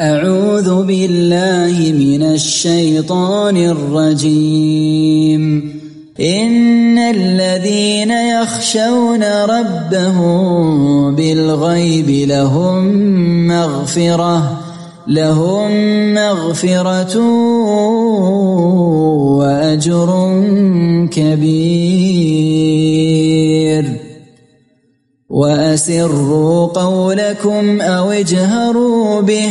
أعوذ بالله من الشيطان الرجيم. إن الذين يخشون ربهم بالغيب لهم مغفرة لهم مغفرة وأجر كبير. وأسروا قولكم أو اجهروا به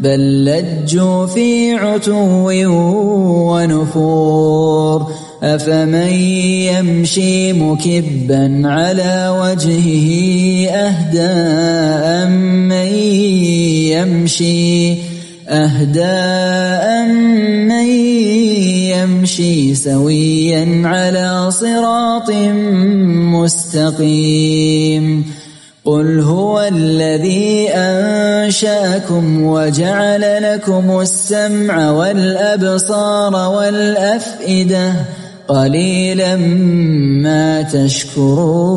بل لجوا في عتو ونفور. أفمن يمشي مكبا على وجهه أهدى أمن يمشي؟ أهدى أمن يمشي سويا على صراط مستقيم. قل هو الذي أنشأكم وجعل لكم السمع والأبصار والأفئدة قليلا ما تشكرون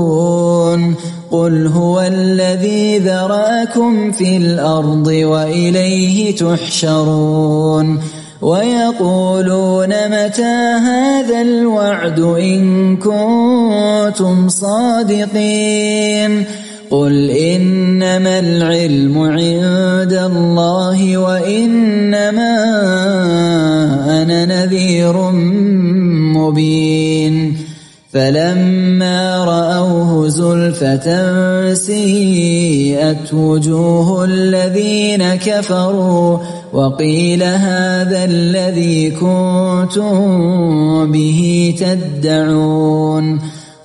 قل هو الذي ذرأكم في الأرض وإليه تحشرون ويقولون متى هذا الوعد إن كنتم صادقين قل إنما العلم عند الله وإنما أنا نذير مبين فلما رأوه زلفة سيئت وجوه الذين كفروا وقيل هذا الذي كنتم به تدعون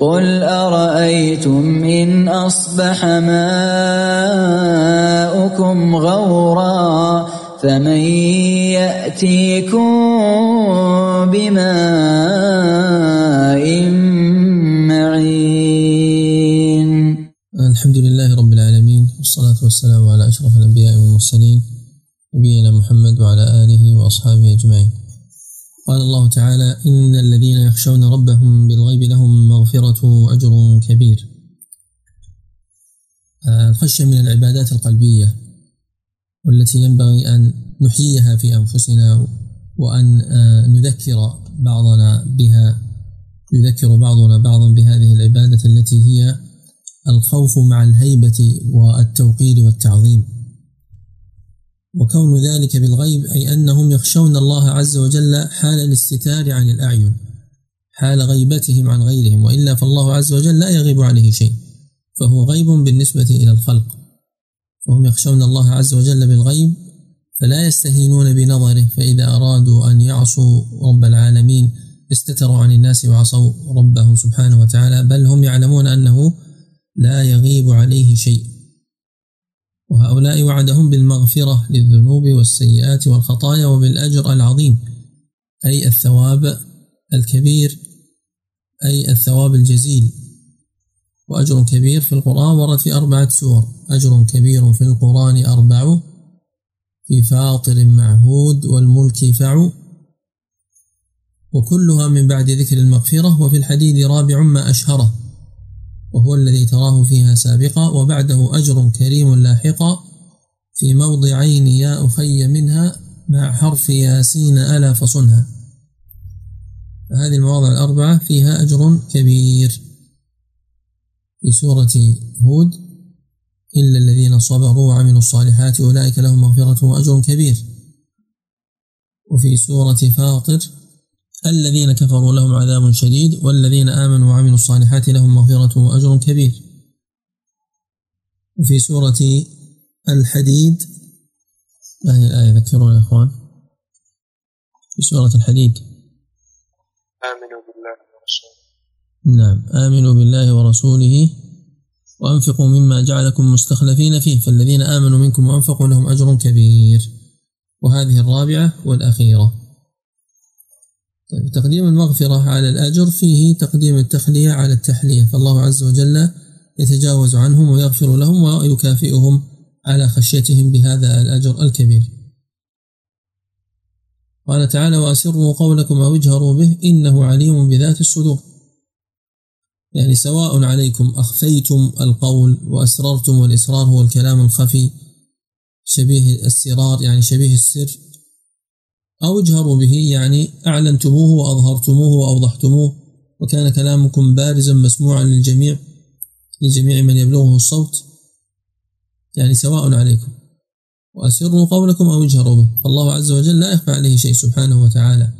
قل أرأيتم إن أصبح ماؤكم غورا فمن يأتيكم بماء معين الحمد لله رب العالمين والصلاة والسلام على أشرف الأنبياء والمرسلين نبينا محمد وعلى آله وأصحابه أجمعين. قال الله تعالى إن الذين يخشون ربهم بالغيب لهم مغفرة وأجر كبير. الخشية من العبادات القلبية والتي ينبغي أن نحييها في أنفسنا وأن نذكر بعضنا بها يذكر بعضنا بعضا بهذه العبادة التي هي الخوف مع الهيبة والتوقير والتعظيم. وكون ذلك بالغيب أي أنهم يخشون الله عز وجل حال الاستتار عن الأعين حال غيبتهم عن غيرهم وإلا فالله عز وجل لا يغيب عليه شيء فهو غيب بالنسبة إلى الخلق. فهم يخشون الله عز وجل بالغيب فلا يستهينون بنظره فإذا أرادوا أن يعصوا رب العالمين استتروا عن الناس وعصوا ربهم سبحانه وتعالى بل هم يعلمون أنه لا يغيب عليه شيء. وهؤلاء وعدهم بالمغفرة للذنوب والسيئات والخطايا وبالأجر العظيم أي الثواب الكبير أي الثواب الجزيل. وأجر كبير في القرآن ورد في أربعة سور أجر كبير في القرآن أربع في فاطر معهود والملك فع. وكلها من بعد ذكر المغفرة وفي الحديد رابع ما أشهره. وهو الذي تراه فيها سابقا وبعده أجر كريم لاحقا في موضعين يا أخي منها مع حرف ياسين ألا فصنها فهذه المواضع الأربعة فيها أجر كبير. في سورة هود إلا الذين صبروا وعملوا الصالحات أولئك لهم مغفرة وأجر كبير. وفي سورة فاطر الذين كفروا لهم عذاب شديد والذين آمنوا وعملوا الصالحات لهم مغفرة وأجر كبير. وفي سورة الحديد هذه الآية ذكروا يا إخوان. في سورة الحديد. آمنوا بالله ورسوله. نعم. آمنوا بالله ورسوله وأنفقوا مما جعلكم مستخلفين فيه. فالذين آمنوا منكم وأنفقوا لهم أجر كبير. وهذه الرابعة والأخيرة. طيب تقديم المغفرة على الأجر فيه تقديم التخلية على التحلية فالله عز وجل يتجاوز عنهم ويغفر لهم ويكافئهم على خشيتهم بهذا الأجر الكبير. قال تعالى وأسروا قولكم أو اجهروا به إنه عليم بذات الصدور. يعني سواء عليكم أخفيتم القول وأسررتم والإسرار هو الكلام الخفي شبيه السرار يعني شبيه السر أو اجهروا به يعني أعلنتموه وأظهرتموه وأوضحتموه وكان كلامكم بارزا مسموعا للجميع لجميع من يبلغه الصوت يعني سواء عليكم. وأسروا قولكم أو اجهروا به. فالله عز وجل لا يخفى عليه شيء سبحانه وتعالى.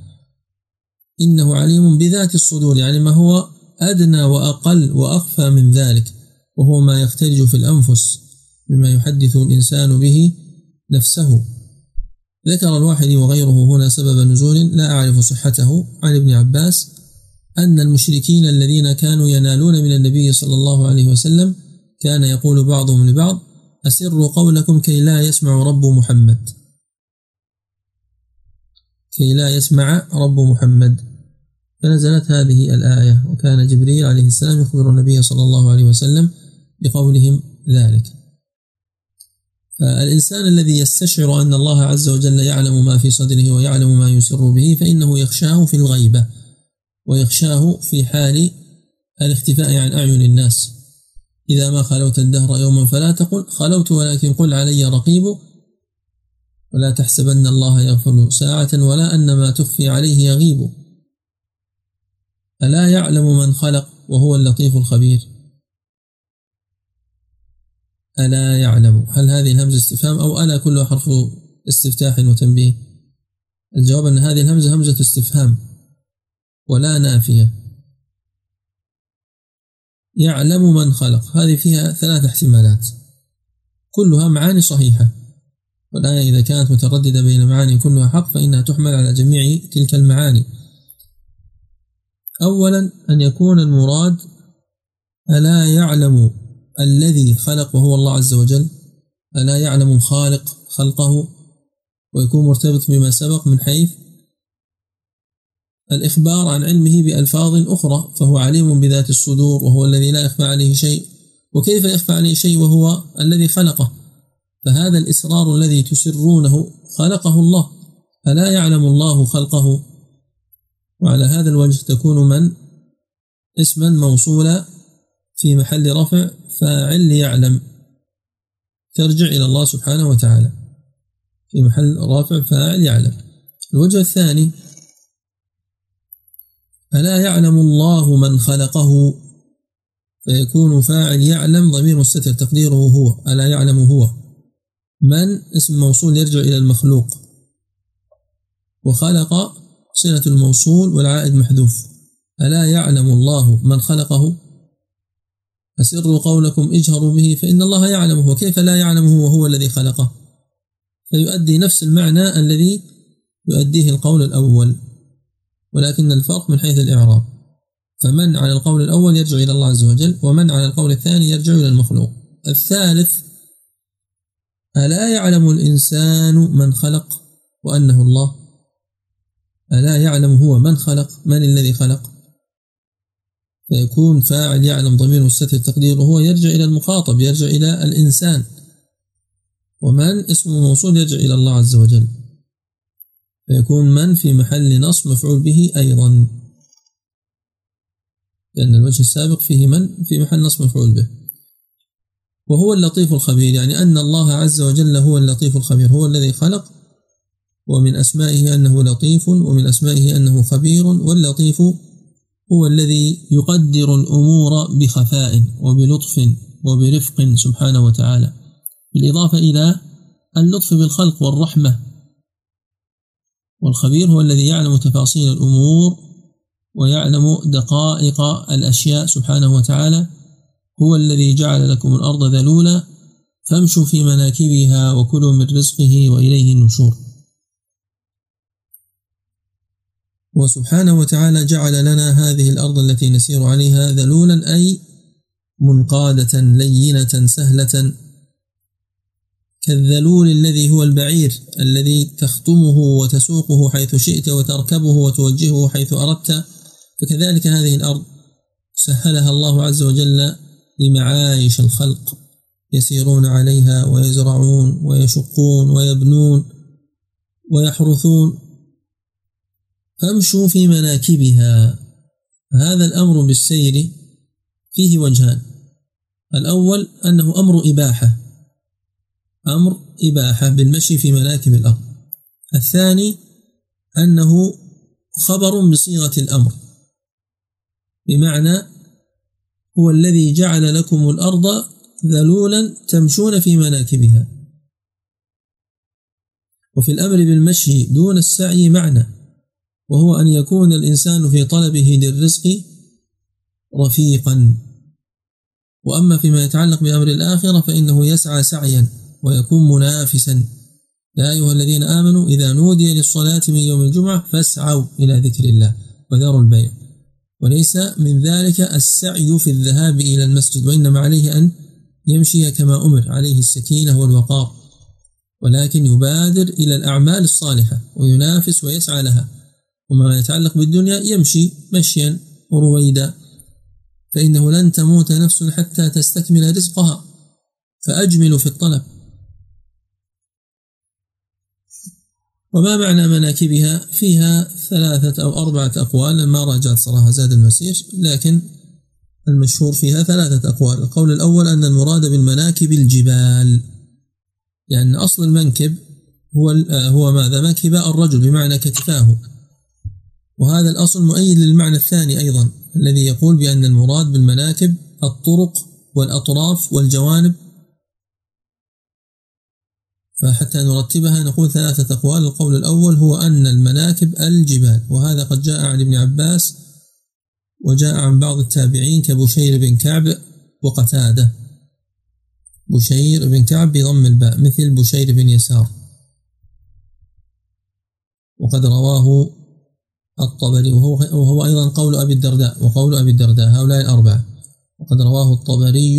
إنه عليم بذات الصدور يعني ما هو أدنى وأقل وأخفى من ذلك وهو ما يختلج في الأنفس مما يحدث الإنسان به نفسه. ذكر الواحد وغيره هنا سبب نزول لا أعرف صحته عن ابن عباس أن المشركين الذين كانوا ينالون من النبي صلى الله عليه وسلم كان يقول بعضهم لبعض أسروا قولكم كي لا يسمع رب محمد. كي لا يسمع رب محمد. فنزلت هذه الآية وكان جبريل عليه السلام يخبر النبي صلى الله عليه وسلم بقولهم ذلك. فالإنسان الذي يستشعر أن الله عز وجل يعلم ما في صدره ويعلم ما يسر به فإنه يخشاه في الغيبة ويخشاه في حال الاختفاء عن أعين الناس. إذا ما خلوت الدهر يوما فلا تقل خلوت ولكن قل علي رقيب. ولا تحسبن الله يغفر ساعة ولا أن ما تخفي عليه يغيب. ألا يعلم من خلق وهو اللطيف الخبير؟ ألا يعلم؟ هل هذه الهمزة استفهام أو ألا كلها حرف استفتاح وتنبيه؟ الجواب أن هذه الهمزة همزة استفهام ولا نافية. يعلم من خلق. هذه فيها ثلاث احتمالات. كلها معاني صحيحة. والآية إذا كانت مترددة بين معاني كلها حق فإنها تحمل على جميع تلك المعاني. أولا أن يكون المراد ألا يعلم. الذي خلق وهو الله عز وجل ألا يعلم الخالق خلقه ويكون مرتبط بما سبق من حيث الإخبار عن علمه بألفاظ أخرى فهو عليم بذات الصدور وهو الذي لا يخفى عليه شيء. وكيف يخفى عليه شيء وهو الذي خلقه؟ فهذا الإسرار الذي تسرونه خلقه الله. ألا يعلم الله خلقه؟ وعلى هذا الوجه تكون من؟ اسما موصولا في محل رفع فاعل يعلم ترجع إلى الله سبحانه وتعالى. في محل رافع فاعل يعلم. الوجه الثاني. ألا يعلم الله من خلقه؟ فيكون فاعل يعلم ضمير الستر تقديره هو. ألا يعلم هو؟ من؟ اسم موصول يرجع إلى المخلوق. وخلق صلة الموصول والعائد محذوف. ألا يعلم الله من خلقه؟ أسروا قولكم اجهروا به فإن الله يعلمه وكيف لا يعلمه؟ وهو الذي خلقه. فيؤدي نفس المعنى الذي يؤديه القول الأول ولكن الفرق من حيث الإعراب. فمن على القول الأول يرجع إلى الله عز وجل ومن على القول الثاني يرجع إلى المخلوق. الثالث ألا يعلم الإنسان من خلق وأنه الله؟ ألا يعلم هو من خلق؟ من الذي خلق؟ فيكون فاعل يعلم ضمير مستتر تقديره هو يرجع إلى المخاطب يرجع إلى الإنسان. ومن؟ اسم موصول يرجع إلى الله عز وجل. فيكون من في محل نصب مفعول به أيضا. لأن الوجه السابق فيه من؟ في محل نصب مفعول به. وهو اللطيف الخبير يعني أن الله عز وجل هو اللطيف الخبير هو الذي خلق. ومن أسمائه أنه لطيف ومن أسمائه أنه خبير واللطيف هو الذي يقدر الأمور بخفاء وبلطف وبرفق سبحانه وتعالى. بالإضافة إلى اللطف بالخلق والرحمة. والخبير هو الذي يعلم تفاصيل الأمور ويعلم دقائق الأشياء سبحانه وتعالى. هو الذي جعل لكم الأرض ذلولا فامشوا في مناكبها وكلوا من رزقه وإليه النشور. وسبحانه وتعالى جعل لنا هذه الأرض التي نسير عليها ذلولا أي منقادة لينة سهلة. كالذلول الذي هو البعير الذي تختمه وتسوقه حيث شئت وتركبه وتوجهه حيث أردت. فكذلك هذه الأرض سهلها الله عز وجل لمعايش الخلق يسيرون عليها ويزرعون ويشقون ويبنون ويحرثون. فامشوا في مناكبها. هذا الأمر بالسير فيه وجهان. الأول أنه أمر إباحة. أمر إباحة بالمشي في مناكب الأرض. الثاني أنه خبر بصيغة الأمر. بمعنى هو الذي جعل لكم الأرض ذلولا تمشون في مناكبها. وفي الأمر بالمشي دون السعي معنى. وهو أن يكون الإنسان في طلبه للرزق رفيقا. وأما فيما يتعلق بأمر الآخرة فإنه يسعى سعيا ويكون منافسا. يا أيها الذين آمنوا إذا نودي للصلاة من يوم الجمعة فاسعوا إلى ذكر الله وذروا البيع. وليس من ذلك السعي في الذهاب إلى المسجد وإنما عليه أن يمشي كما أمر عليه السكينة والوقار. ولكن يبادر إلى الأعمال الصالحة وينافس ويسعى لها. وما يتعلق بالدنيا يمشي مشيا رويدا فإنه لن تموت نفس حتى تستكمل رزقها. فأجمل في الطلب. وما معنى مناكبها؟ فيها ثلاثة أو أربعة أقوال. ما راجعت صراحة زاد المسير لكن المشهور فيها ثلاثة أقوال. القول الأول أن المراد بالمناكب الجبال. لأن أصل المنكب هو هو ماذا؟ منكب الرجل بمعنى كتفاه. وهذا الأصل مؤيد للمعنى الثاني أيضا الذي يقول بأن المراد بالمناكب الطرق والأطراف والجوانب. فحتى نرتبها نقول ثلاثة أقوال. القول الأول هو أن المناكب الجبال وهذا قد جاء عن ابن عباس وجاء عن بعض التابعين كبشير بن كعب وقتادة. بشير بن كعب بضم الباء مثل بشير بن يسار. وقد رواه الطبري وهو, وهو أيضا قول أبي الدرداء وقول أبي الدرداء هؤلاء الأربعة. وقد رواه الطبري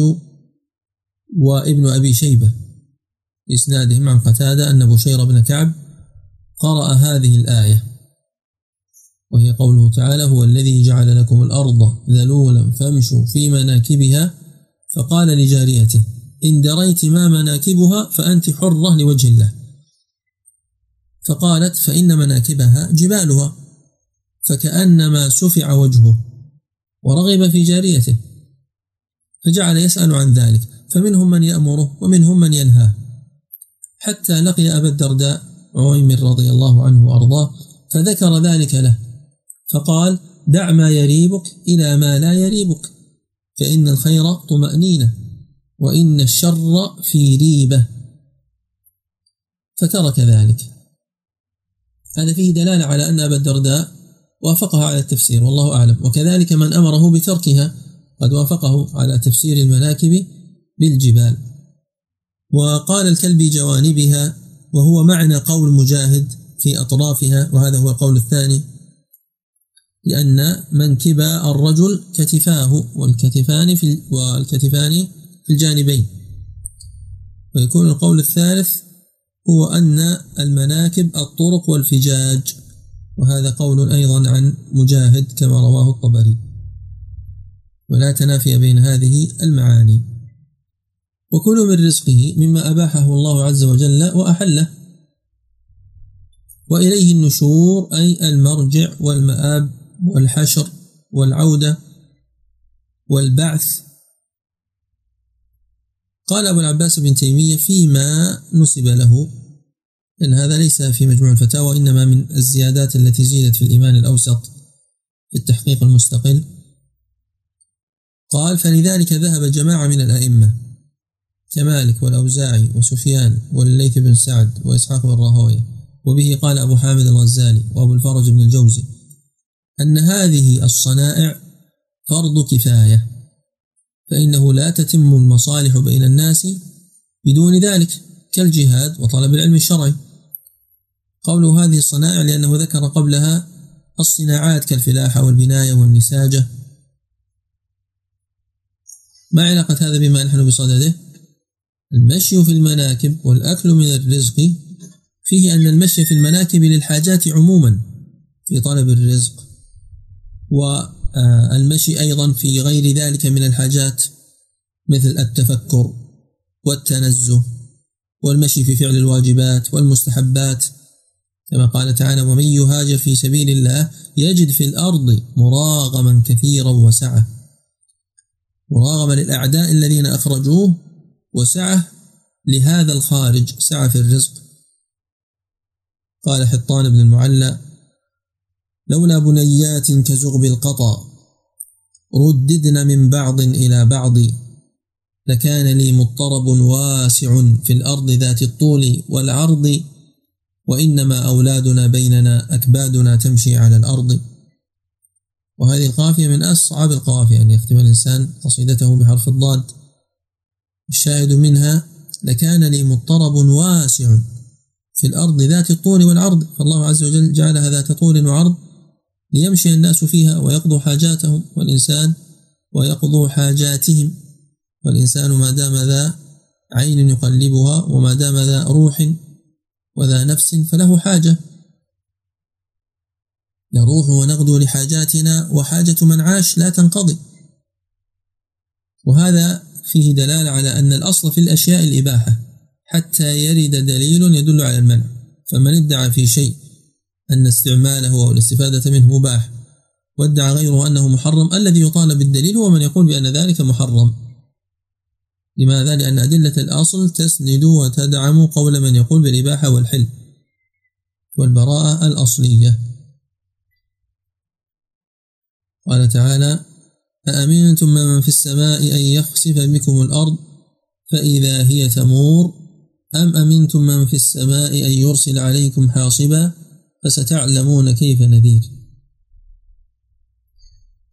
وابن أبي شيبة بإسنادهم عن قتادة أن بشير بن كعب قرأ هذه الآية وهي قوله تعالى هو الذي جعل لكم الأرض ذلولا فامشوا في مناكبها فقال لجاريته إن دريت ما مناكبها فأنت حرة لوجه الله فقالت فإن مناكبها جبالها فكأنما سفع وجهه ورغب في جاريته فجعل يسأل عن ذلك فمنهم من يأمره ومنهم من ينهاه. حتى لقي أبا الدرداء عويمر رضي الله عنه وأرضاه فذكر ذلك له فقال دع ما يريبك إلى ما لا يريبك فإن الخير طمأنينة وإن الشر في ريبة. فترك ذلك. هذا فيه دلالة على أن أبا الدرداء وافقها على التفسير والله أعلم. وكذلك من أمره بتركها قد وافقه على تفسير المناكب بالجبال. وقال الكلبي جوانبها وهو معنى قول مجاهد في أطرافها وهذا هو القول الثاني لأن منكب الرجل كتفاه والكتفان في والكتفان في الجانبين. ويكون القول الثالث هو أن المناكب الطرق والفجاج. وهذا قول أيضا عن مجاهد كما رواه الطبري. ولا تنافي بين هذه المعاني. وكل من رزقه مما أباحه الله عز وجل وأحله. وإليه النشور أي المرجع والمآب والحشر والعودة والبعث. قال أبو العباس بن تيمية فيما نسب له إن هذا ليس في مجموع الفتاوى إنما من الزيادات التي زيدت في الإيمان الأوسط في التحقيق المستقل. قال فلذلك ذهب جماعة من الأئمة كمالك والأوزاعي وسفيان والليث بن سعد وإسحاق بن راهوية وبه قال أبو حامد الغزالي وأبو الفرج بن الجوزي أن هذه الصنائع فرض كفاية فإنه لا تتم المصالح بين الناس بدون ذلك كالجهاد وطلب العلم الشرعي. قوله هذه الصنائع لأنه ذكر قبلها الصناعات كالفلاحة والبناية والنساجة. ما علاقة هذا بما نحن بصدده؟ المشي في المناكب والأكل من الرزق. فيه أن المشي في المناكب للحاجات عموما في طلب الرزق والمشي أيضا في غير ذلك من الحاجات مثل التفكر والتنزه والمشي في فعل الواجبات والمستحبات. كما قال تعالى ومن يهاجر في سبيل الله يجد في الأرض مراغما كثيرا وسعة. مراغما للأعداء الذين أخرجوه وسعة لهذا الخارج سعة في الرزق. قال حطان بن المعلى لولا بنيات كزغب القطا رددن من بعض إلى بعض. لكان لي مضطرب واسع في الأرض ذات الطول والعرض وإنما أولادنا بيننا أكبادنا تمشي على الأرض. وهذه القافية من أصعب القوافي أن يختم الإنسان قصيدته بحرف الضاد. الشاهد منها لكان لي مضطرب واسع في الأرض ذات الطول والعرض. فالله عز وجل جعلها ذات طول وعرض ليمشي الناس فيها ويقضوا حاجاتهم والإنسان ويقضوا حاجاتهم. والإنسان ما دام ذا عين يقلبها وما دام ذا روح وذا نفس فله حاجة. نروح ونغدو لحاجاتنا وحاجة من عاش لا تنقضي. وهذا فيه دلالة على أن الأصل في الأشياء الإباحة حتى يرد دليل يدل على المنع. فمن ادعى في شيء أن استعماله أو الاستفادة منه مباح وادعى غيره أنه محرم الذي يطالب بالدليل هو من يقول بأن ذلك محرم. لماذا؟ لأن أدلة الأصل تسند وتدعم قول من يقول بالإباحة والحل والبراءة الأصلية. قال تعالى أأمنتم من في السماء أن يخسف بكم الأرض فإذا هي تمور؟ أم أمنتم من في السماء أن يرسل عليكم حاصبا فستعلمون كيف نذير؟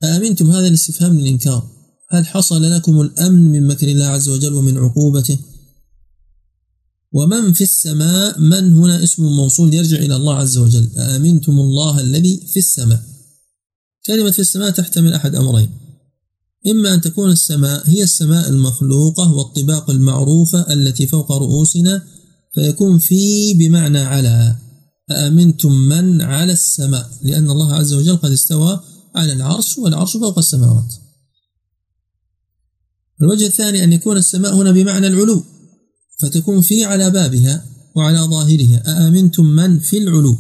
أأمنتم؟ هذا الاستفهام للإنكار. هل حصل لكم الأمن من مكر الله عز وجل ومن عقوبته؟ ومن في السماء من هنا اسم موصول يرجع إلى الله عز وجل. أأمنتم الله الذي في السماء؟ كلمة في السماء تحتمل أحد أمرين. إما أن تكون السماء هي السماء المخلوقة والطباق المعروفة التي فوق رؤوسنا فيكون في بمعنى على. أأمنتم من على السماء؟ لأن الله عز وجل قد استوى على العرش والعرش فوق السماوات. الوجه الثاني أن يكون السماء هنا بمعنى العلو فتكون في على بابها وعلى ظاهرها. أأمنتم من في العلو؟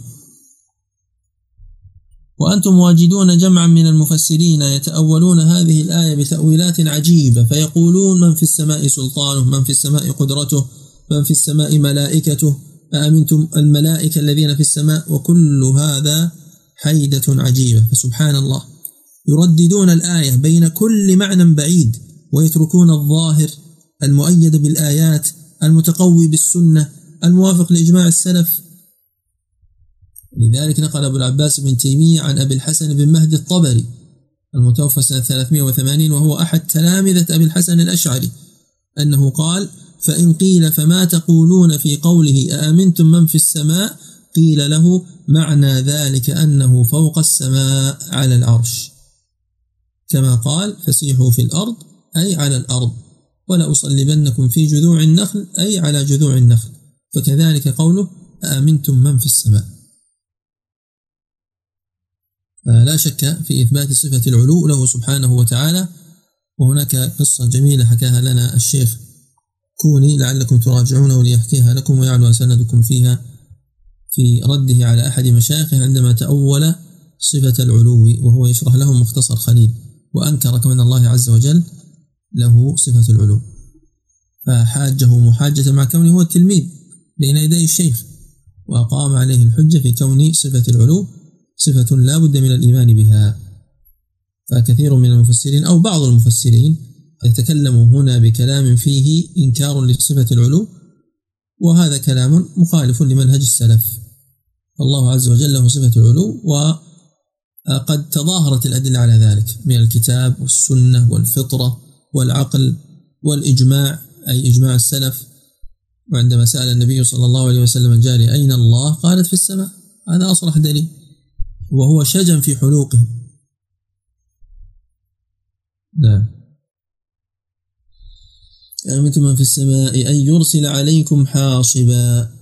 وأنتم واجدون جمعا من المفسرين يتأولون هذه الآية بتأويلات عجيبة فيقولون من في السماء سلطانه من في السماء قدرته من في السماء ملائكته. أأمنتم الملائكة الذين في السماء؟ وكل هذا حيدة عجيبة. فسبحان الله. يرددون الآية بين كل معنى بعيد. ويتركون الظاهر المؤيد بالآيات المتقوي بالسنة الموافق لإجماع السلف. لذلك نقل أبو العباس بن تيمية عن أبي الحسن بن مهدي الطبري المتوفى سنة 380 وهو أحد تلامذة أبي الحسن الأشعري أنه قال فإن قيل فما تقولون في قوله أأمنتم من في السماء قيل له معنى ذلك أنه فوق السماء على العرش. كما قال فسيحوا في الأرض أي على الأرض ولأصلبنكم في جذوع النخل أي على جذوع النخل فكذلك قوله أأمنتم من في السماء. لا شك في إثبات صفة العلو له سبحانه وتعالى وهناك قصة جميلة حكاها لنا الشيخ كوني لعلكم تراجعونه ليحكيها لكم ويعلو سندكم فيها في رده على أحد مشايخه عندما تأول صفة العلو وهو يشرح له مختصر خليل وأنكر كون الله عز وجل له صفة العلو. فحاجه محاجة مع كونه هو التلميذ بين يدي الشيخ وأقام عليه الحجة في كون صفة العلو صفة لا بد من الإيمان بها. فكثير من المفسرين أو بعض المفسرين يتكلم هنا بكلام فيه إنكار لصفة العلو وهذا كلام مخالف لمنهج السلف. الله عز وجل له صفة العلو وقد تظاهرت الأدلة على ذلك من الكتاب والسنة والفطرة. والعقل والإجماع أي إجماع السلف. وعندما سأل النبي صلى الله عليه وسلم الجارية أين الله؟ قالت في السماء. هذا أصرح دليل. وهو شجن في حلوقه نعم. أمنتم من في السماء أن يرسل عليكم حاصبا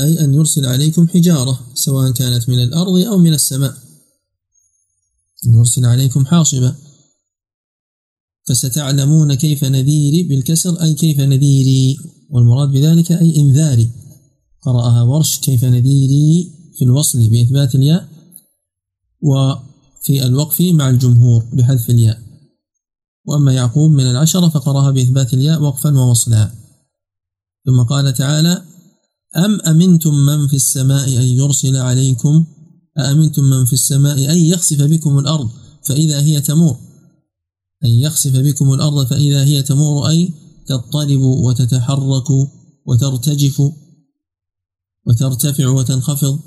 أي أن يرسل عليكم حجارة سواء كانت من الأرض أو من السماء. أن يرسل عليكم حاصبا. فستعلمون كيف نذيري بالكسر أي كيف نذيري والمراد بذلك أي إنذاري قرأها ورش كيف نذيري في الوصل بإثبات الياء وفي الوقف مع الجمهور بحذف الياء. وأما يعقوب من العشرة فقرأها بإثبات الياء وقفا ووصلا. ثم قال تعالى أم أمنتم من في السماء أن يرسل عليكم؟ أأمنتم من في السماء أن يخسف بكم الأرض فإذا هي تمور؟ أن يخسف بكم الأرض فإذا هي تمور أي تضطرب وتتحرك وترتجف وترتفع وتنخفض.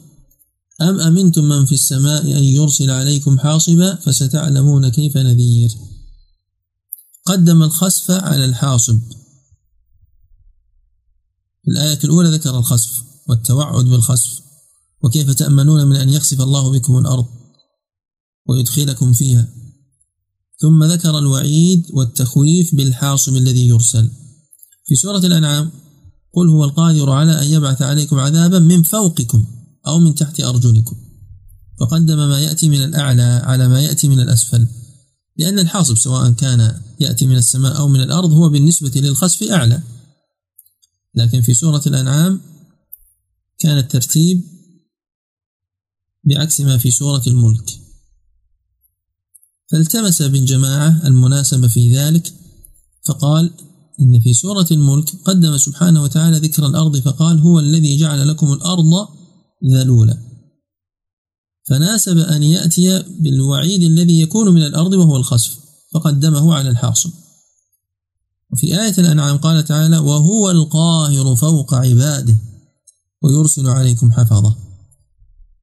أم أمنتم من في السماء أن يرسل عليكم حاصبا فستعلمون كيف نذير؟ قدم الخسف على الحاصب. الآية الأولى ذكر الخسف والتوعد بالخسف. وكيف تأمنون من أن يخسف الله بكم الأرض ويدخلكم فيها؟ ثم ذكر الوعيد والتخويف بالحاصب الذي يرسل. في سورة الأنعام قل هو القادر على أن يبعث عليكم عذابا من فوقكم أو من تحت أرجلكم. فقدم ما يأتي من الأعلى على ما يأتي من الأسفل. لأن الحاصب سواء كان يأتي من السماء أو من الأرض هو بالنسبة للخسف أعلى. لكن في سورة الأنعام كان الترتيب بعكس ما في سورة الملك. فالتمس ابن جماعة المناسبة في ذلك فقال إن في سورة الملك قدم سبحانه وتعالى ذكر الأرض فقال هو الذي جعل لكم الأرض ذلولا فناسب أن يأتي بالوعيد الذي يكون من الأرض وهو الخسف فقدمه على الحاصب. وفي آية الأنعام قال تعالى وهو القاهر فوق عباده ويرسل عليكم حفظه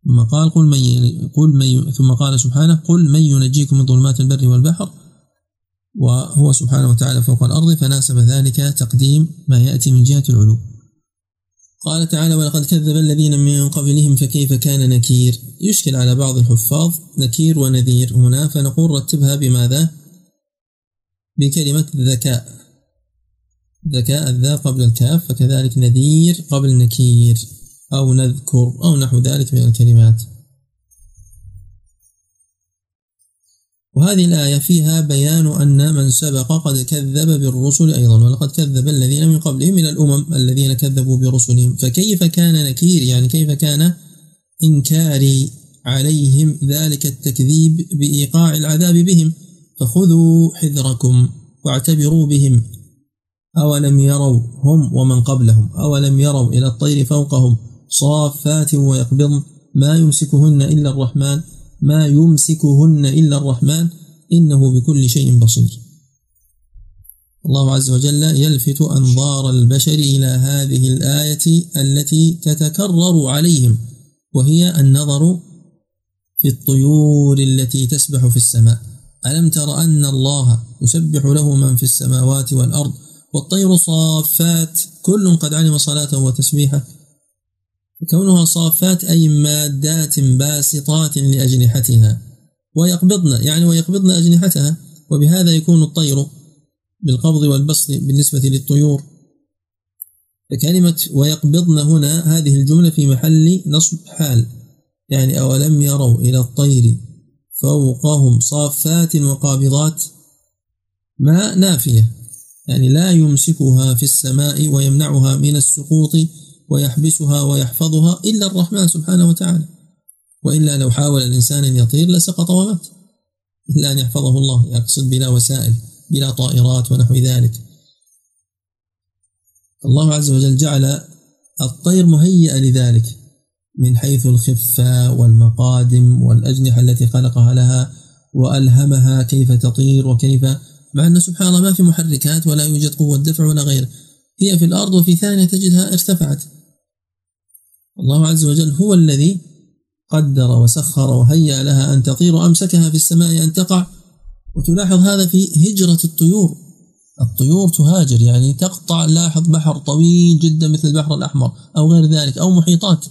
ثم قال قل من قل من ثم قال سبحانه قل من ينجيكم من ظلمات البر والبحر وهو سبحانه وتعالى فوق الأرض فناسب ذلك تقديم ما يأتي من جهة العلو. قال تعالى ولقد كذب الذين من قبلهم فكيف كان نكير؟ يشكل على بعض الحفاظ نكير ونذير. هنا فنقول رتبها بماذا؟ بكلمة ذكاء. ذكاء الذا قبل الكاف فكذلك نذير قبل نكير. أو نذكر أو نحو ذلك من الكلمات. وهذه الآية فيها بيان أن من سبق قد كذب بالرسل أيضا ولقد كذب الذين من قبلهم من الأمم الذين كذبوا برسلهم. فكيف كان نكير؟ يعني كيف كان إنكاري عليهم ذلك التكذيب بإيقاع العذاب بهم؟ فخذوا حذركم واعتبروا بهم. أولم يروا هم ومن قبلهم؟ أولم يروا إلى الطير فوقهم؟ صافات ويقبضن ما يمسكهن إلا الرحمن ما يمسكهن إلا الرحمن إنه بكل شيء بصير. الله عز وجل يلفت أنظار البشر إلى هذه الآية التي تتكرر عليهم وهي النظر في الطيور التي تسبح في السماء. ألم تر أن الله يسبح له من في السماوات والأرض والطير صافات كل قد علم صلاته وتسبيحه. كونها صافات أي مادات باسطات لأجنحتها. ويقبضن يعني ويقبضن أجنحتها وبهذا يكون الطير بالقبض والبسط بالنسبة للطيور. فكلمة ويقبضن هنا هذه الجملة في محل نصب حال. يعني أولم يروا إلى الطير فوقهم صافات وقابضات ما نافية. يعني لا يمسكها في السماء ويمنعها من السقوط ويحبسها ويحفظها إلا الرحمن سبحانه وتعالى. وإلا لو حاول الإنسان أن يطير لسقط ومات. إلا أن يحفظه الله يقصد بلا وسائل بلا طائرات ونحو ذلك. الله عز وجل جعل الطير مهيئة لذلك من حيث الخفة والمقادم والأجنحة التي خلقها لها وألهمها كيف تطير وكيف مع أن سبحان الله ما في محركات ولا يوجد قوة دفع ولا غيره هي في الأرض وفي ثانية تجدها ارتفعت. الله عز وجل هو الذي قدر وسخر وهيأ لها أن تطير وأمسكها في السماء أن تقع. وتلاحظ هذا في هجرة الطيور. الطيور تهاجر يعني تقطع لاحظ بحر طويل جدا مثل البحر الأحمر أو غير ذلك أو محيطات.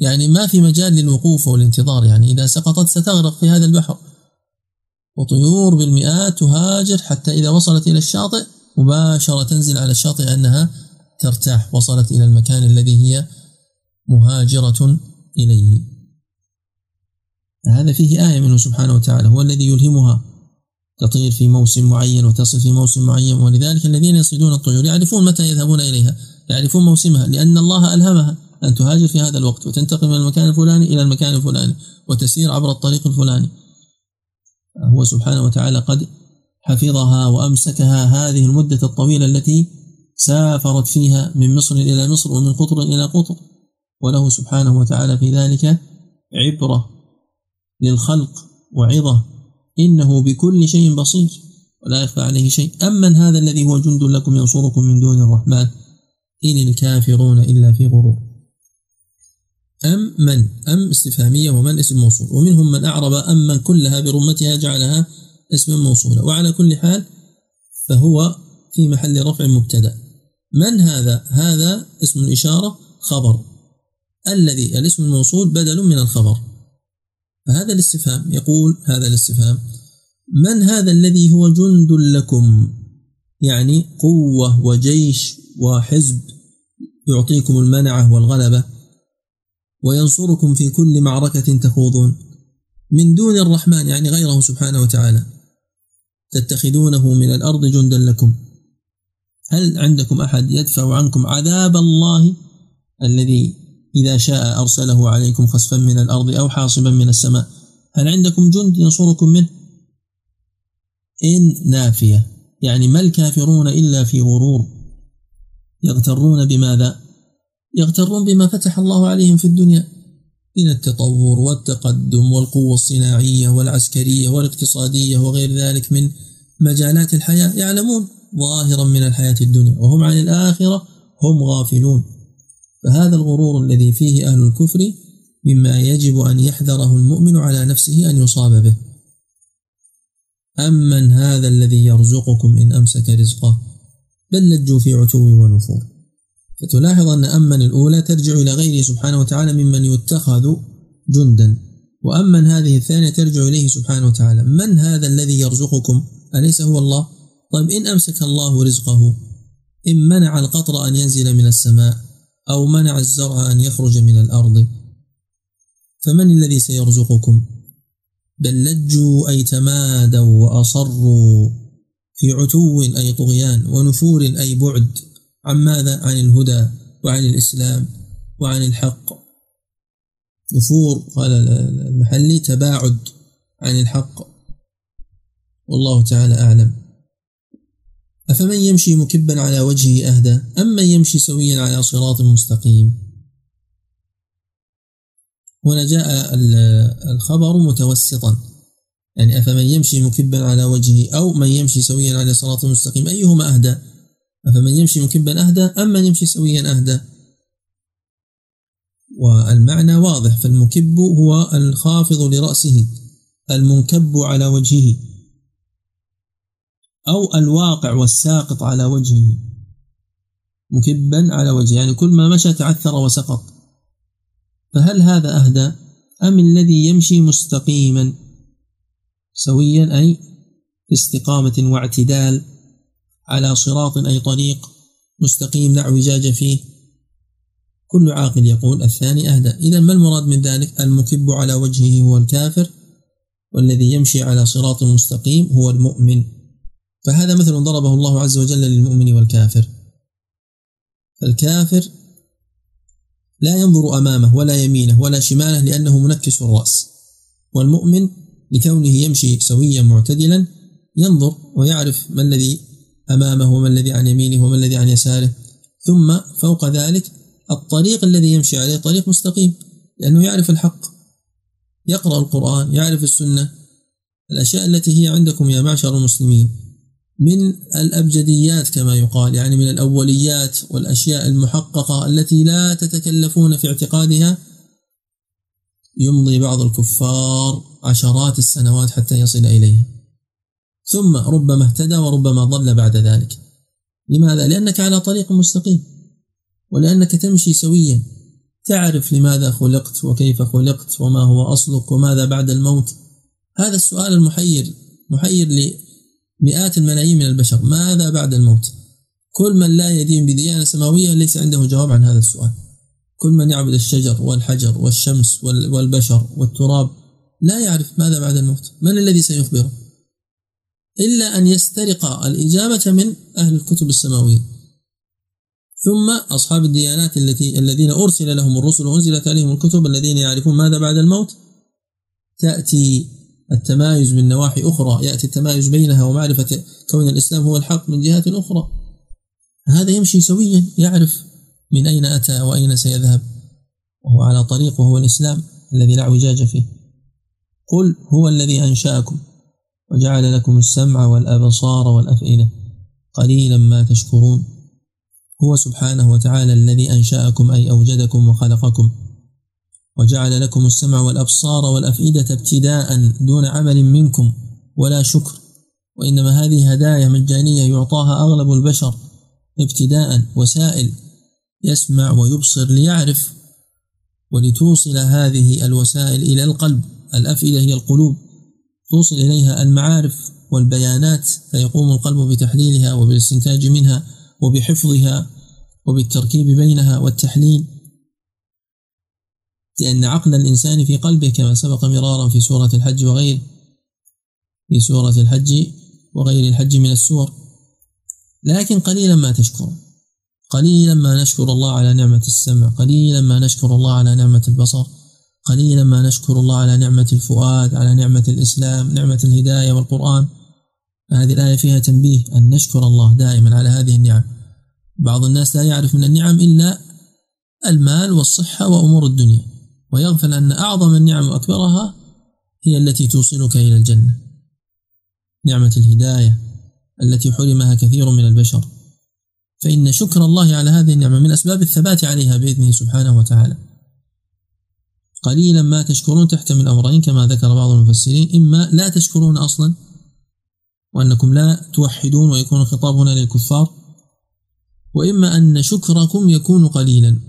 يعني ما في مجال للوقوف والانتظار يعني إذا سقطت ستغرق في هذا البحر. وطيور بالمئات تهاجر حتى إذا وصلت إلى الشاطئ. مباشرة تنزل على الشاطئ أنها ترتاح وصلت إلى المكان الذي هي مهاجرة إليه. هذا فيه آية منه سبحانه وتعالى هو الذي يلهمها. تطير في موسم معين وتصل في موسم معين ولذلك الذين يصيدون الطيور يعرفون متى يذهبون إليها يعرفون موسمها لأن الله ألهمها. أن تهاجر في هذا الوقت وتنتقل من المكان الفلاني إلى المكان الفلاني وتسير عبر الطريق الفلاني. هو سبحانه وتعالى قد حفظها وأمسكها هذه المدة الطويلة التي سافرت فيها من مصر إلى مصر ومن قطر إلى قطر. وله سبحانه وتعالى في ذلك عبرة للخلق وعظة. إنه بكل شيء بصير ولا يخفى عليه شيء. أمن هذا الذي هو جند لكم ينصركم من دون الرحمن. إن الكافرون إلا في غرور. أم من؟ أم استفهامية ومن اسم موصول؟ ومنهم من أعرب أم من كلها برمتها جعلها اسما موصولا. وعلى كل حال فهو في محل رفع مبتدأ. من هذا؟ هذا اسم الإشارة خبر. الذي الاسم الموصول بدل من الخبر. فهذا الاستفهام. يقول هذا الاستفهام. من هذا الذي هو جند لكم؟ يعني قوة وجيش وحزب يعطيكم المنعة والغلبة وينصركم في كل معركة تخوضون. من دون الرحمن يعني غيره سبحانه وتعالى. تتخذونه من الأرض جندا لكم. هل عندكم أحد يدفع عنكم عذاب الله الذي إذا شاء أرسله عليكم خسفا من الأرض أو حاصبا من السماء؟ هل عندكم جند ينصركم منه؟ إن نافية. يعني ما الكافرون إلا في غرور. يغترون بماذا؟ يغترون بما فتح الله عليهم في الدنيا. من التطور والتقدم والقوة الصناعية والعسكرية والاقتصادية وغير ذلك من مجالات الحياة يعلمون ظاهرا من الحياة الدنيا وهم عن الآخرة هم غافلون. فهذا الغرور الذي فيه أهل الكفر مما يجب أن يحذره المؤمن على نفسه أن يصاب به. أمن هذا الذي يرزقكم إن أمسك رزقه. بل لجوا في عتو ونفور. فتلاحظ أن أمن الأولى ترجع إلى غيره سبحانه وتعالى ممن يتخذ جندا. وأمن هذه الثانية ترجع إليه سبحانه وتعالى. من هذا الذي يرزقكم؟ أليس هو الله؟ طيب إن أمسك الله رزقه إن منع القطر أن ينزل من السماء أو منع الزرع أن يخرج من الأرض فمن الذي سيرزقكم؟ بل لجوا أي تمادوا وأصروا في عتو أي طغيان ونفور أي بعد. عن ماذا؟ عن الهدى وعن الإسلام وعن الحق. نفور قال المحلي تباعد عن الحق. والله تعالى أعلم. أفمن يمشي مكبا على وجهه أهدى؟ أم من يمشي سويا على صراط مستقيم؟ هنا جاء الخبر متوسطا. يعني أفمن يمشي مكبا على وجهه أو من يمشي سويا على صراط مستقيم أيهما أهدى؟ أفمن يمشي مكبا أهدى أم من يمشي سويا أهدى. والمعنى واضح فالمكب هو الخافض لرأسه المنكب على وجهه أو الواقع والساقط على وجهه. مكبا على وجهه يعني كل ما مشى تعثر وسقط. فهل هذا أهدى؟ أم الذي يمشي مستقيما؟ سويا أي استقامة واعتدال. على صراط أي طريق مستقيم لا اعوجاج فيه. كل عاقل يقول الثاني أهدى. إذا ما المراد من ذلك؟ المكب على وجهه هو الكافر والذي يمشي على صراط مستقيم هو المؤمن. فهذا مثل ضربه الله عز وجل للمؤمن والكافر. فالكافر لا ينظر أمامه ولا يمينه ولا شماله لأنه منكس الرأس والمؤمن لكونه يمشي سويا معتدلا ينظر ويعرف ما الذي أمامه وما الذي عن يمينه وما الذي عن يساره. ثم فوق ذلك الطريق الذي يمشي عليه طريق مستقيم لأنه يعرف الحق يقرأ القرآن يعرف السنة. الأشياء التي هي عندكم يا معشر المسلمين من الأبجديات كما يقال يعني من الأوليات والأشياء المحققة التي لا تتكلفون في اعتقادها. يمضي بعض الكفار عشرات السنوات حتى يصل إليها. ثم ربما اهتدى وربما ضل بعد ذلك. لماذا؟ لأنك على طريق مستقيم ولأنك تمشي سويا. تعرف لماذا خلقت وكيف خلقت وما هو أصلك وماذا بعد الموت. هذا السؤال المحير محير لمئات الملايين من البشر. ماذا بعد الموت؟ كل من لا يدين بديانة سماوية ليس عنده جواب عن هذا السؤال. كل من يعبد الشجر والحجر والشمس والبشر والتراب لا يعرف ماذا بعد الموت. من الذي سيخبره؟ إلا أن يسترق الإجابة من أهل الكتب السماوية. ثم أصحاب الديانات التي الذين أرسل لهم الرسل وأنزلت عليهم الكتب الذين يعرفون ماذا بعد الموت. تأتي التمايز من نواحي أخرى. يأتي التمايز بينها ومعرفة كون الإسلام هو الحق من جهات أخرى. هذا يمشي سويا يعرف من أين أتى وأين سيذهب. وهو على طريق وهو الإسلام الذي لا اعوجاج فيه. قل هو الذي أنشأكم. وجعل لكم السمع والأبصار والأفئدة. قليلا ما تشكرون. هو سبحانه وتعالى الذي أنشأكم أي أوجدكم وخلقكم. وجعل لكم السمع والأبصار والأفئدة ابتداء دون عمل منكم ولا شكر. وإنما هذه هدايا مجانية يعطاها أغلب البشر ابتداء وسائل يسمع ويبصر ليعرف. ولتوصل هذه الوسائل إلى القلب. الأفئدة هي القلوب. توصل إليها المعارف والبيانات فيقوم القلب بتحليلها وبالاستنتاج منها وبحفظها وبالتركيب بينها والتحليل. لأن عقل الإنسان في قلبه كما سبق مرارا في سورة الحج وغيره في سورة الحج وغير الحج من السور. لكن قليلا ما تشكرون قليلا ما نشكر الله على نعمة السمع قليلا ما نشكر الله على نعمة البصر. قليلا ما نشكر الله على نعمة الفؤاد على نعمة الإسلام نعمة الهداية والقرآن. هذه الآية فيها تنبيه أن نشكر الله دائما على هذه النعم. بعض الناس لا يعرف من النعم إلا المال والصحة وأمور الدنيا. ويغفل أن أعظم النعم وأكبرها هي التي توصلك إلى الجنة. نعمة الهداية التي حرمها كثير من البشر. فإن شكر الله على هذه النعمة من أسباب الثبات عليها بإذنه سبحانه وتعالى. قليلا ما تشكرون تحتمل أمرين كما ذكر بعض المفسرين. إما لا تشكرون أصلا وأنكم لا توحدون ويكون الخطاب هنا للكفار. وإما أن شكركم يكون قليلا.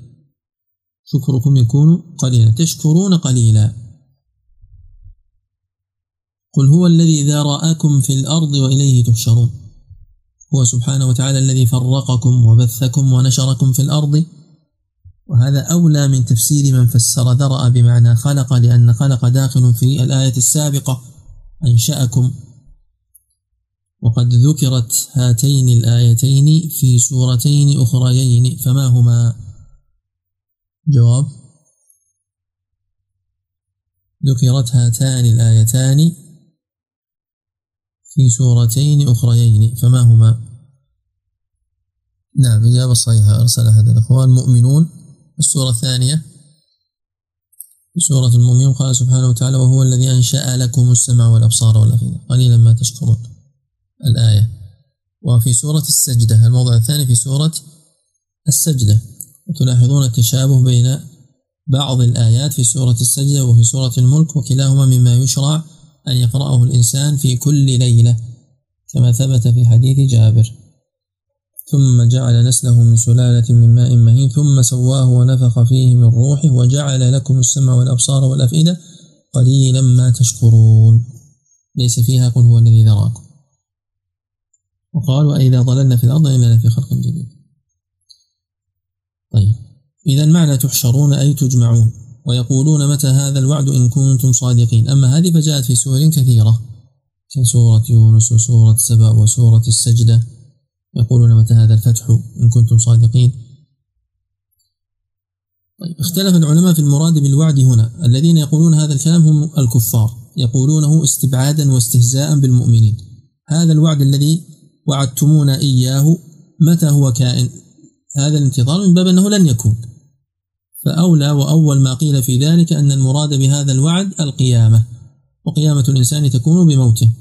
شكركم يكون قليلا. تشكرون قليلا. قل هو الذي ذرأكم في الأرض وإليه تحشرون. هو سبحانه وتعالى الذي فرقكم وبثكم ونشركم في الأرض. وهذا أولى من تفسير من فسر ذرأ بمعنى خلق لأن خلق داخل في الآية السابقة. أنشأكم. وقد ذكرت هاتين الآيتين في سورتين أخريين فما هما؟ جواب. ذكرت هاتان الآيتان في سورتين أخريين فما هما؟ نعم إجابة صحيحة أرسل أحد الأخوان. مؤمنون. السورة الثانية. سورة المؤمنون قال سبحانه وتعالى وهو الذي أنشأ لكم السمع والأبصار والأفئدة. قليلا ما تشكرون الآية. وفي سورة السجدة الموضع الثاني في سورة السجدة. وتلاحظون التشابه بين بعض الآيات في سورة السجدة وفي سورة الملك وكلاهما مما يشرع أن يقرأه الإنسان في كل ليلة. كما ثبت في حديث جابر. ثم جعل نسله من سلالة من ماء مهين ثم سواه ونفخ فيه من روحه وجعل لكم السمع والأبصار والأفئدة قليلا ما تشكرون. ليس فيها قل هو الذي ذراكم. وقال وإذا ضللنا في الأرض إننا في خلق جديد. طيب إذا معنى تحشرون؟ أي تجمعون؟ ويقولون متى هذا الوعد إن كنتم صادقين. أما هذه فجاءت في سور كثيرة كسورة يونس وسورة سبأ وسورة السجدة. يقولون متى هذا الفتح إن كنتم صادقين؟ طيب اختلف العلماء في المراد بالوعد هنا. الذين يقولون هذا الكلام هم الكفار يقولونه استبعادا واستهزاء بالمؤمنين. هذا الوعد الذي وعدتمونا إياه متى هو كائن؟ هذا الانتظار من باب أنه لن يكون. فأولى وأول ما قيل في ذلك أن المراد بهذا الوعد القيامة. وقيامة الإنسان تكون بموته.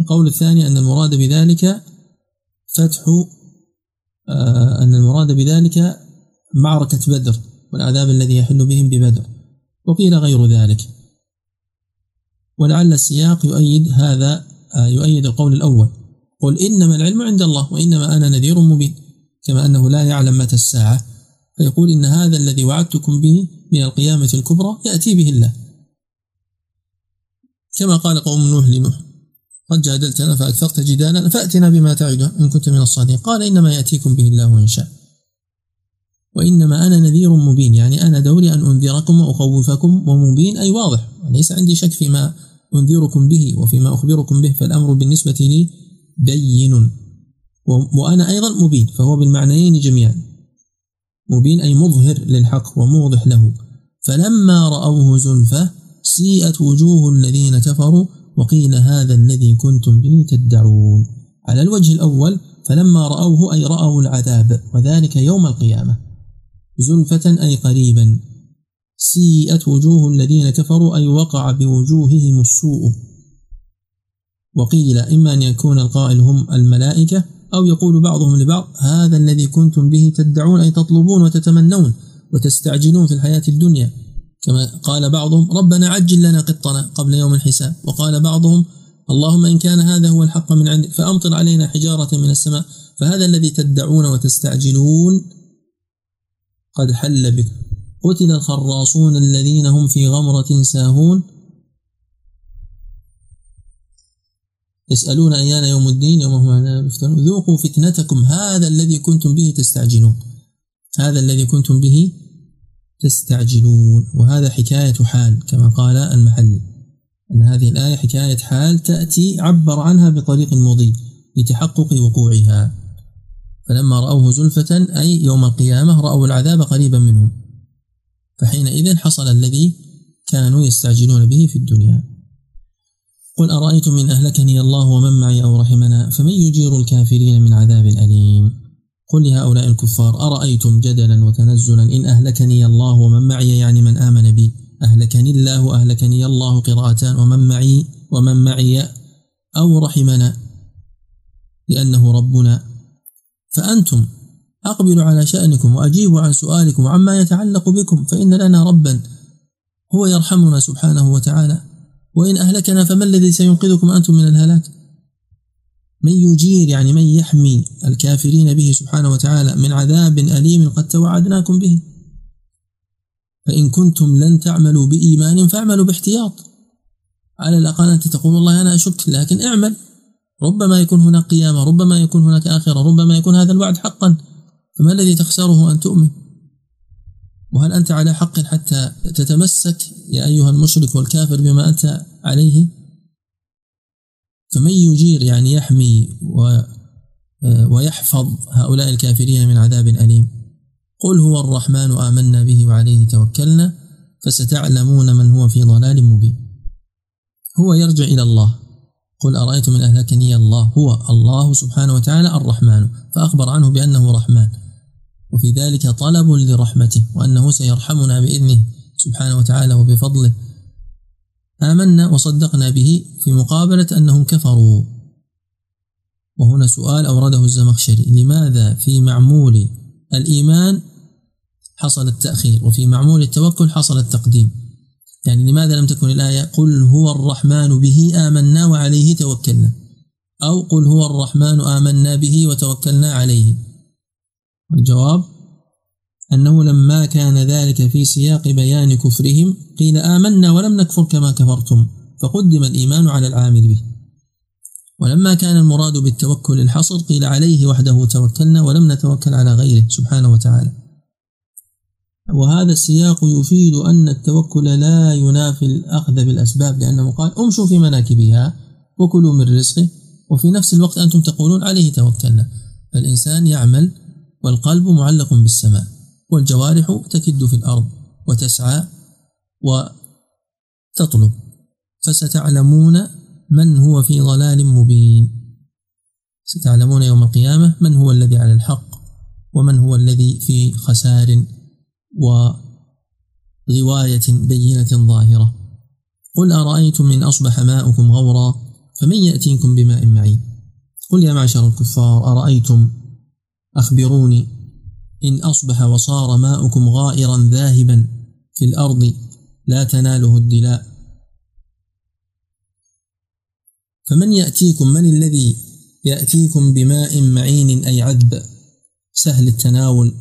القول الثاني أن المراد بذلك فتح آه، أن المراد بذلك معركة بدر والعذاب الذي يحل بهم ببدر وقيل غير ذلك. ولعل السياق يؤيد هذا آه، يؤيد القول الأول. قل إنما العلم عند الله وإنما أنا نذير مبين كما أنه لا يعلم متى الساعة. فيقول إن هذا الذي وعدتكم به من القيامة الكبرى يأتي به الله. كما قال قوم نوح لنوح قد جادلتنا فأكثرت جدالنا فأتنا بما تعدنا إن كنت من الصادقين. قال إنما يأتيكم به الله إن شاء. وإنما أنا نذير مبين يعني أنا دوري أن أنذركم وأخوفكم ومبين أي واضح ليس عندي شك فيما أنذركم به وفيما أخبركم به فالأمر بالنسبة لي بين. وأنا أيضا مبين فهو بالمعنيين جميعا. مبين أي مظهر للحق وموضح له. فلما رأوه زلفة سيئت وجوه الذين كفروا وقيل هذا الذي كنتم به تدعون. على الوجه الأول فلما رأوه أي رأوا العذاب وذلك يوم القيامة. زلفة أي قريبا. سيئت وجوه الذين كفروا أي وقع بوجوههم السوء. وقيل إما أن يكون القائل هم الملائكة أو يقول بعضهم لبعض هذا الذي كنتم به تدعون أي تطلبون وتتمنون وتستعجلون في الحياة الدنيا. كما قال بعضهم ربنا عجل لنا قطنا قبل يوم الحساب. وقال بعضهم اللهم إن كان هذا هو الحق من عندك فأمطر علينا حجارة من السماء فهذا الذي تدعون وتستعجلون قد حل بكم قتل الخراصون الذين هم في غمرة ساهون. يسألون أيان يوم الدين يوم هم ذوقوا فتنتكم هذا الذي كنتم به تستعجلون. هذا الذي كنتم به تستعجلون. وهذا حكاية حال كما قال المحلي أن هذه الآية حكاية حال تأتي عبر عنها بطريق مضي لتحقق وقوعها. فلما رأوه زلفة أي يوم القيامة رأوا العذاب قريبا منهم. فحينئذ حصل الذي كانوا يستعجلون به في الدنيا. قل أرأيتم إن أهلكني الله ومن معي أو رحمنا فمن يجير الكافرين من عذاب أليم؟ قل لهؤلاء الكفار أرأيتم جدلا وتنزلا؟ إن أهلكني الله ومن معي يعني من آمن بي. أهلكني الله أهلكني الله قراءتان ومن معي ومن معي أو رحمنا؟ لأنه ربنا. فأنتم أقبلوا على شأنكم وأجيبوا عن سؤالكم وعما يتعلق بكم فإن لنا ربا. هو يرحمنا سبحانه وتعالى. وإن أهلكنا فما الذي سينقذكم أنتم من الهلاك؟ من يجير يعني من يحمي الكافرين به سبحانه وتعالى من عذاب أليم قد توعدناكم به. فإن كنتم لن تعملوا بإيمان فاعملوا باحتياط. على الأقل أنت تقول والله أنا أشك لكن اعمل. ربما يكون هناك قيامة ربما يكون هناك آخرة ربما يكون هذا الوعد حقا. فما الذي تخسره أن تؤمن؟ وهل أنت على حق حتى تتمسك يا أيها المشرك والكافر بما أنت عليه؟ فمن يجير يعني يحمي ويحفظ هؤلاء الكافرين من عذاب أليم؟ قل هو الرحمن آمنا به وعليه توكلنا فستعلمون من هو في ضلال مبين. هو يرجع إلى الله. قل أرأيتم من أهلكني الله؟ هو الله سبحانه وتعالى الرحمن. فأخبر عنه بأنه رحمن. وفي ذلك طلب لرحمته وأنه سيرحمنا بإذنه سبحانه وتعالى وبفضله. آمنا وصدقنا به في مقابلة أنهم كفروا. وهنا سؤال أورده الزمخشري لماذا في معمول الإيمان حصل التأخير وفي معمول التوكل حصل التقديم؟ يعني لماذا لم تكن الآية قل هو الرحمن به آمنا وعليه توكلنا؟ أو قل هو الرحمن آمنا به وتوكلنا عليه؟ الجواب أنه لما كان ذلك في سياق بيان كفرهم قيل آمنا ولم نكفر كما كفرتم فقدم الإيمان على العامل به. ولما كان المراد بالتوكل الحصر قيل عليه وحده توكلنا ولم نتوكل على غيره سبحانه وتعالى. وهذا السياق يفيد أن التوكل لا ينافي الأخذ بالأسباب لأنه قال امشوا في مناكبها وكلوا من رزقه وفي نفس الوقت أنتم تقولون عليه توكلنا. فالإنسان يعمل والقلب معلق بالسماء. والجوارح تكد في الأرض وتسعى وتطلب فستعلمون من هو في ضلال مبين. ستعلمون يوم القيامة من هو الذي على الحق ومن هو الذي في خسار وغواية بينة ظاهرة. قل أرأيتم إن أصبح ماؤكم غورا فمن يأتيكم بماء معين؟ قل يا معشر الكفار أرأيتم؟ أخبروني. إن أصبح وصار ماؤكم غائرا ذاهبا في الأرض لا تناله الدلاء. فمن يأتيكم؟ من الذي يأتيكم بماء معين أي عذب؟ سهل التناول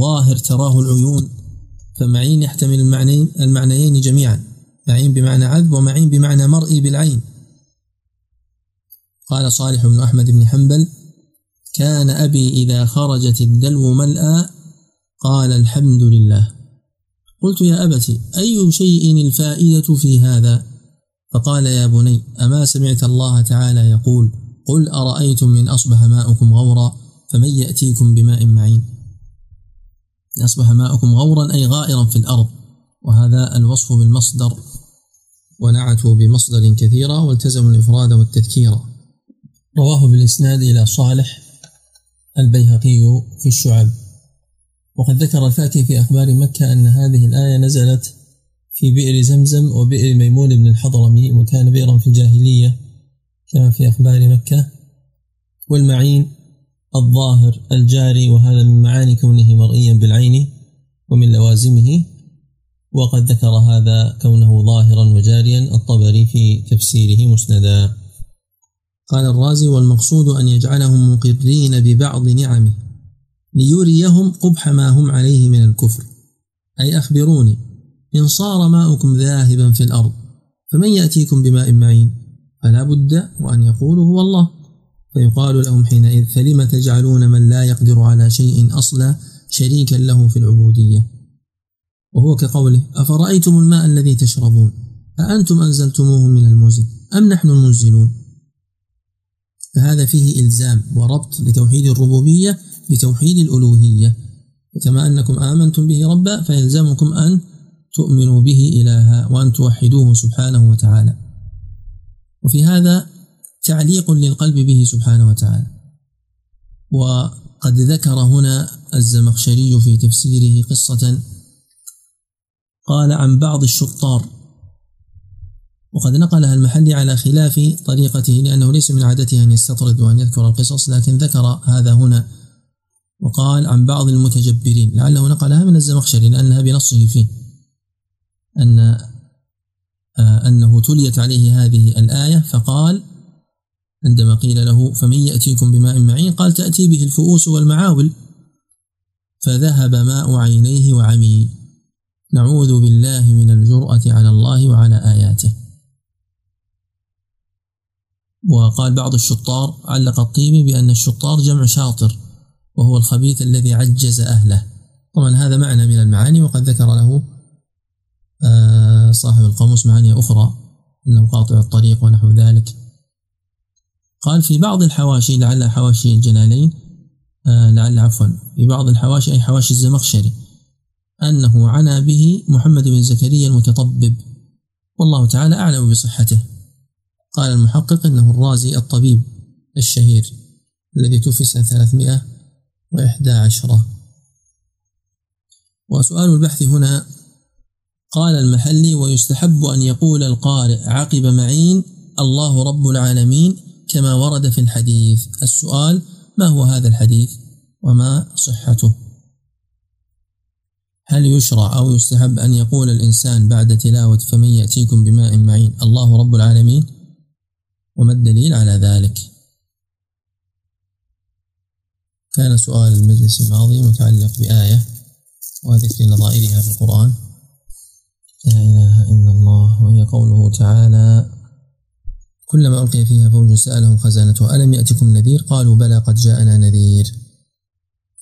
ظاهر تراه العيون. فمعين يحتمل المعنيين المعنيين جميعا. معين بمعنى عذب ومعين بمعنى مرئي بالعين. قال صالح بن أحمد بن حنبل كان أبي إذا خرجت الدلو ملأى قال الحمد لله. قلت يا أبت أي شيء الفائدة في هذا؟ فقال يا بني أما سمعت الله تعالى يقول قل أرأيتم إن أصبح ماؤكم غورا فمن يأتيكم بماء معين. أصبح ماؤكم غورا أي غائرا في الأرض وهذا الوصف بالمصدر. ونعتوا بمصدر كثيرا والتزموا الإفراد والتذكير. رواه بالإسناد إلى صالح. البيهقي في الشعب. وقد ذكر الفاكي في أخبار مكة أن هذه الآية نزلت في بئر زمزم وبئر ميمون بن الحضرمي وكان بئرا في الجاهلية كما في أخبار مكة. والمعين الظاهر الجاري وهذا من معاني كونه مرئيا بالعين ومن لوازمه. وقد ذكر هذا كونه ظاهرا وجاريا. الطبري في تفسيره مسندا. قال الرازي والمقصود أن يجعلهم مقرين ببعض نعمه ليريهم قبح ما هم عليه من الكفر. أي أخبروني إن صار ماؤكم ذاهبا في الأرض فمن يأتيكم بماء معين؟ فلا بد وأن يقولوا هو الله. فيقال لهم حينئذ فلم تجعلون من لا يقدر على شيء أصلا شريكا له في العبودية؟ وهو كقوله أفرأيتم الماء الذي تشربون؟ أأنتم أنزلتموه من المزن أم نحن المنزلون؟ فهذا فيه إلزام وربط لتوحيد الربوبية بتوحيد الألوهية. كما أنكم آمنتم به ربا فيلزمكم أن تؤمنوا به إلها وأن توحدوه سبحانه وتعالى. وفي هذا تعليق للقلب به سبحانه وتعالى. وقد ذكر هنا الزمخشري في تفسيره قصة قال عن بعض الشطار وقد نقلها المحلي على خلاف طريقته لأنه ليس من عادته أن يستطرد وأن يذكر القصص لكن ذكر هذا هنا وقال عن بعض المتجبرين لعله نقلها من الزمخشري لأنها بنصه فيه أن آه، أنه تليت عليه هذه الآية فقال عندما قيل له فمن يأتيكم بماء معين؟ قال تأتي به الفؤوس والمعاول فذهب ماء عينيه وعمي. نعوذ بالله من الجرأة على الله وعلى آياته. وقال بعض الشطار علق الطيبي بأن الشطار جمع شاطر وهو الخبيث الذي عجز أهله. طبعا هذا معنى من المعاني وقد ذكر له آه، صاحب القاموس معاني أخرى أنه قاطع الطريق ونحو ذلك. قال في بعض الحواشي لعل حواشي الجلالين آه، لعل عفوا في بعض الحواشي أي حواشي الزمخشري أنه عنى به محمد بن زكريا المتطبب والله تعالى أعلم بصحته. قال المحقق أنه الرازي الطبيب الشهير الذي توفي سنة 311 وسؤال البحث هنا قال المحلي ويستحب أن يقول القارئ عقب معين الله رب العالمين كما ورد في الحديث. السؤال ما هو هذا الحديث؟ وما صحته؟ هل يشرع أو يستحب أن يقول الإنسان بعد تلاوة فمن يأتيكم بماء معين الله رب العالمين وما الدليل على ذلك؟ كان سؤال المجلس الماضي متعلق بآية وذكر نظائرها في القرآن. لا إله إلا الله وهي قوله تعالى كلما ألقي فيها فوج سألهم خزانته ألم يأتكم نذير؟ قالوا بلى قد جاءنا نذير.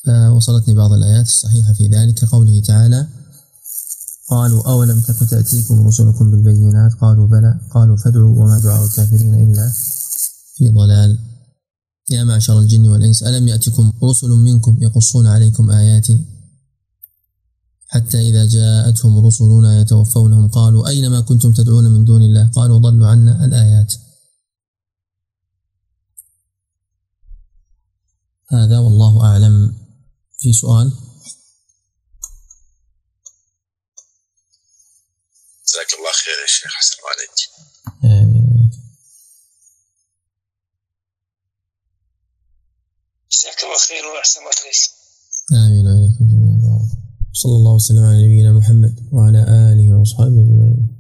فوصلتني بعض الآيات الصحيحة في ذلك كقوله تعالى قالوا أولم تك تأتيكم رسلكم بالبينات؟ قالوا بلى. قالوا فادعوا وما دعاء الكافرين إلا في ضلال. يا معشر الجن والإنس ألم يأتكم رسل منكم يقصون عليكم آياتي؟ حتى إذا جاءتهم رسلنا يتوفونهم قالوا أين ما كنتم تدعون من دون الله؟ قالوا ضلوا عنا الآيات. هذا والله أعلم. في سؤال. جزاك الله خير يا شيخ حسن عليك آمين جزاك الله خير وأحسن آمين. عليكم جميعا صلى الله وسلم على نبينا محمد وعلى آله وأصحابه أجمعين.